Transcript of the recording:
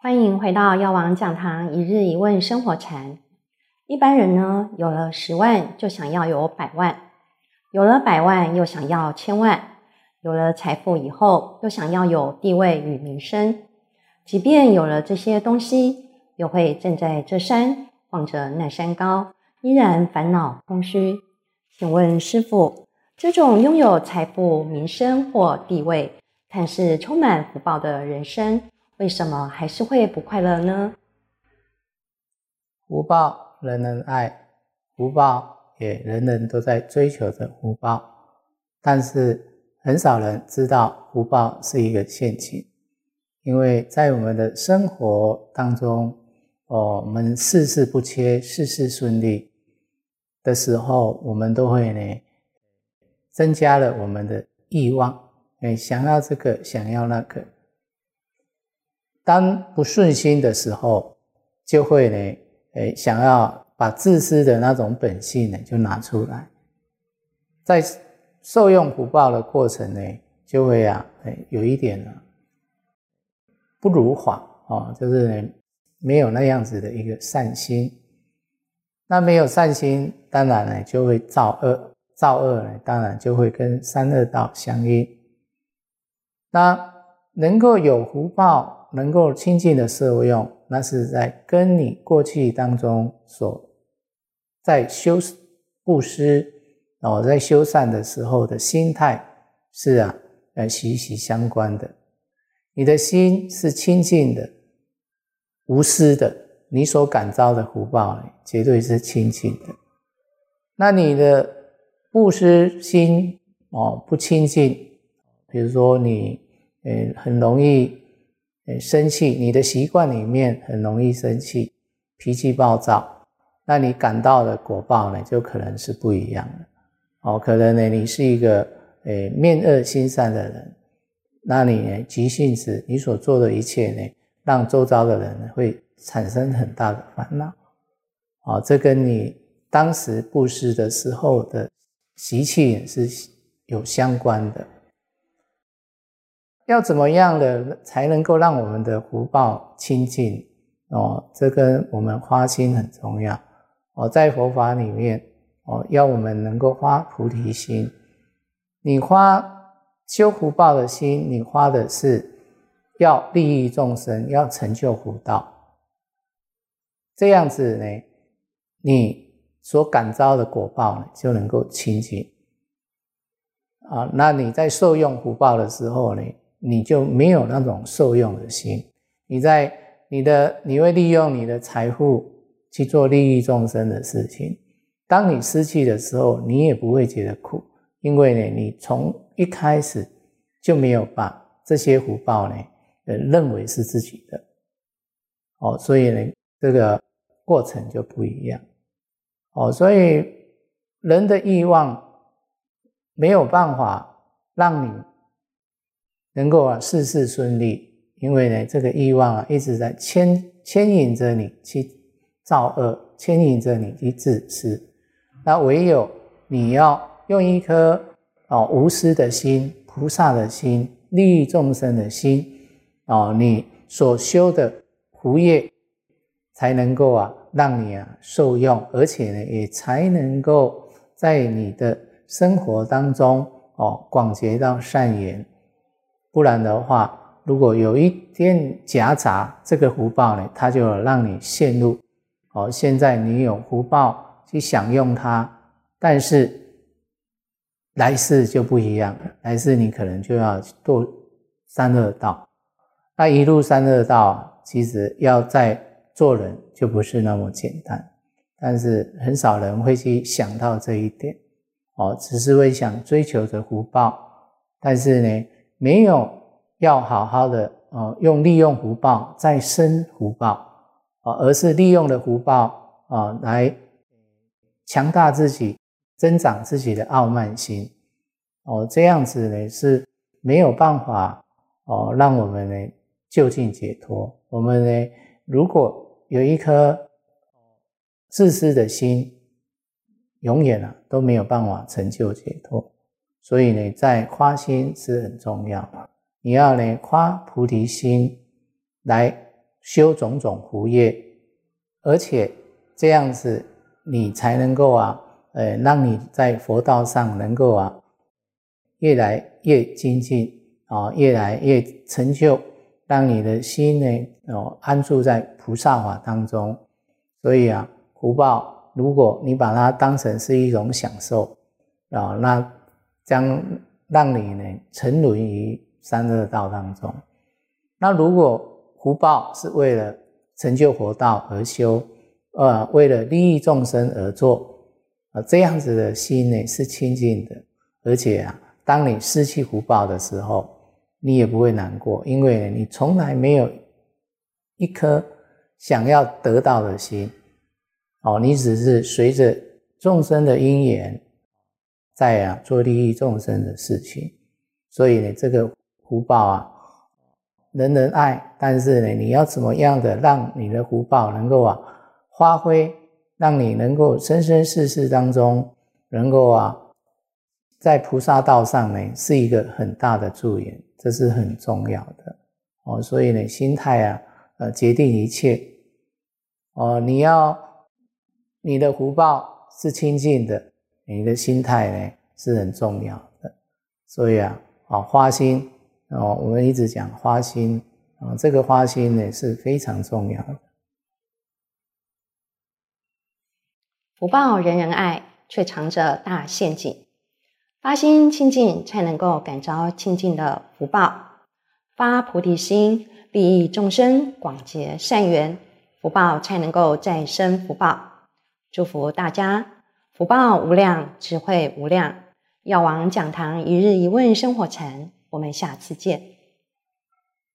欢迎回到药王讲堂一日一问生活禅。一般人呢，有了十万就想要有百万，有了百万又想要千万，有了财富以后又想要有地位与名声。即便有了这些东西，又会站在这山望着那山高，依然烦恼空虚。请问师傅，这种拥有财富、名声或地位，看似充满福报的人生？为什么还是会不快乐呢？福报人人爱，福报也人人都在追求着福报，但是很少人知道福报是一个陷阱，因为在我们的生活当中，哦，我们事事不缺，事事顺利的时候，我们都会呢，增加了我们的欲望，哎，想要这个，想要那个。当不顺心的时候，就会呢，诶，想要把自私的那种本性呢，就拿出来，在受用福报的过程呢，就会啊，诶，有一点呢，不如法哦，就是呢，没有那样子的一个善心。那没有善心，当然呢，就会造恶，造恶呢，当然就会跟三恶道相应。那能够有福报。能够亲近的受用，那是在跟你过去当中所在修布施哦，在修善的时候的心态是啊，呃，息息相关的。你的心是清净的、无私的，你所感召的福报，绝对是清净的。那你的布施心哦不清净，比如说你呃很容易。生气，你的习惯里面很容易生气，脾气暴躁，那你感到的果报呢，就可能是不一样的。哦，可能呢，你是一个诶面恶心善的人，那你呢急性子，你所做的一切呢，让周遭的人会产生很大的烦恼。哦，这跟你当时布施的时候的习气是有相关的。要怎么样的才能够让我们的福报清净哦？这跟我们花心很重要哦。在佛法里面哦，要我们能够花菩提心。你花修福报的心，你花的是要利益众生，要成就福道。这样子呢，你所感召的果报呢，就能够清净啊。那你在受用福报的时候呢？你就没有那种受用的心，你在你的你会利用你的财富去做利益众生的事情。当你失去的时候，你也不会觉得苦，因为呢，你从一开始就没有把这些福报呢，呃，认为是自己的。哦，所以呢，这个过程就不一样。哦，所以人的欲望没有办法让你。能够啊事事顺利，因为呢这个欲望啊一直在牵牵引着你去造恶，牵引着你去自私。那唯有你要用一颗哦无私的心、菩萨的心、利益众生的心哦，你所修的福业才能够啊让你啊受用，而且呢也才能够在你的生活当中哦广结到善缘。不然的话，如果有一天夹杂这个福报呢，它就让你陷入哦。现在你有福报去享用它，但是来世就不一样了。来世你可能就要堕三恶道。那一路三恶道，其实要在做人就不是那么简单。但是很少人会去想到这一点哦，只是会想追求着福报，但是呢？没有要好好的呃用利用福报再生福报啊，而是利用了福报啊来强大自己、增长自己的傲慢心哦，这样子呢是没有办法哦让我们呢就近解脱。我们呢如果有一颗自私的心，永远啊都没有办法成就解脱。所以呢，在花心是很重要。你要呢，花菩提心来修种种福业，而且这样子你才能够啊，呃，让你在佛道上能够啊，越来越精进啊，越来越成就，让你的心呢，哦，安住在菩萨法当中。所以啊，福报，如果你把它当成是一种享受啊，那将让你呢沉沦于三恶道当中。那如果福报是为了成就佛道而修，呃，为了利益众生而做，啊，这样子的心呢是清净的，而且啊，当你失去福报的时候，你也不会难过，因为你从来没有一颗想要得到的心，哦，你只是随着众生的因缘，在啊做利益众生的事情，所以呢，这个福报啊。人人爱，但是呢，你要怎么样的让你的福报能够啊发挥，让你能够生生世世当中能够啊在菩萨道上呢是一个很大的助缘，这是很重要的哦。所以呢，心态啊，呃，决定一切哦。你要你的福报是清净的，你的心态呢是很重要的。所以啊，啊花心。哦，我们一直讲花心啊，这个花心呢是非常重要的。福报人人爱，却藏着大陷阱。发心清净，才能够感召清净的福报。发菩提心，利益众生，广结善缘，福报才能够再生福报。祝福大家，福报无量，智慧无量。药王讲堂一日一问生活禅。我们下次见。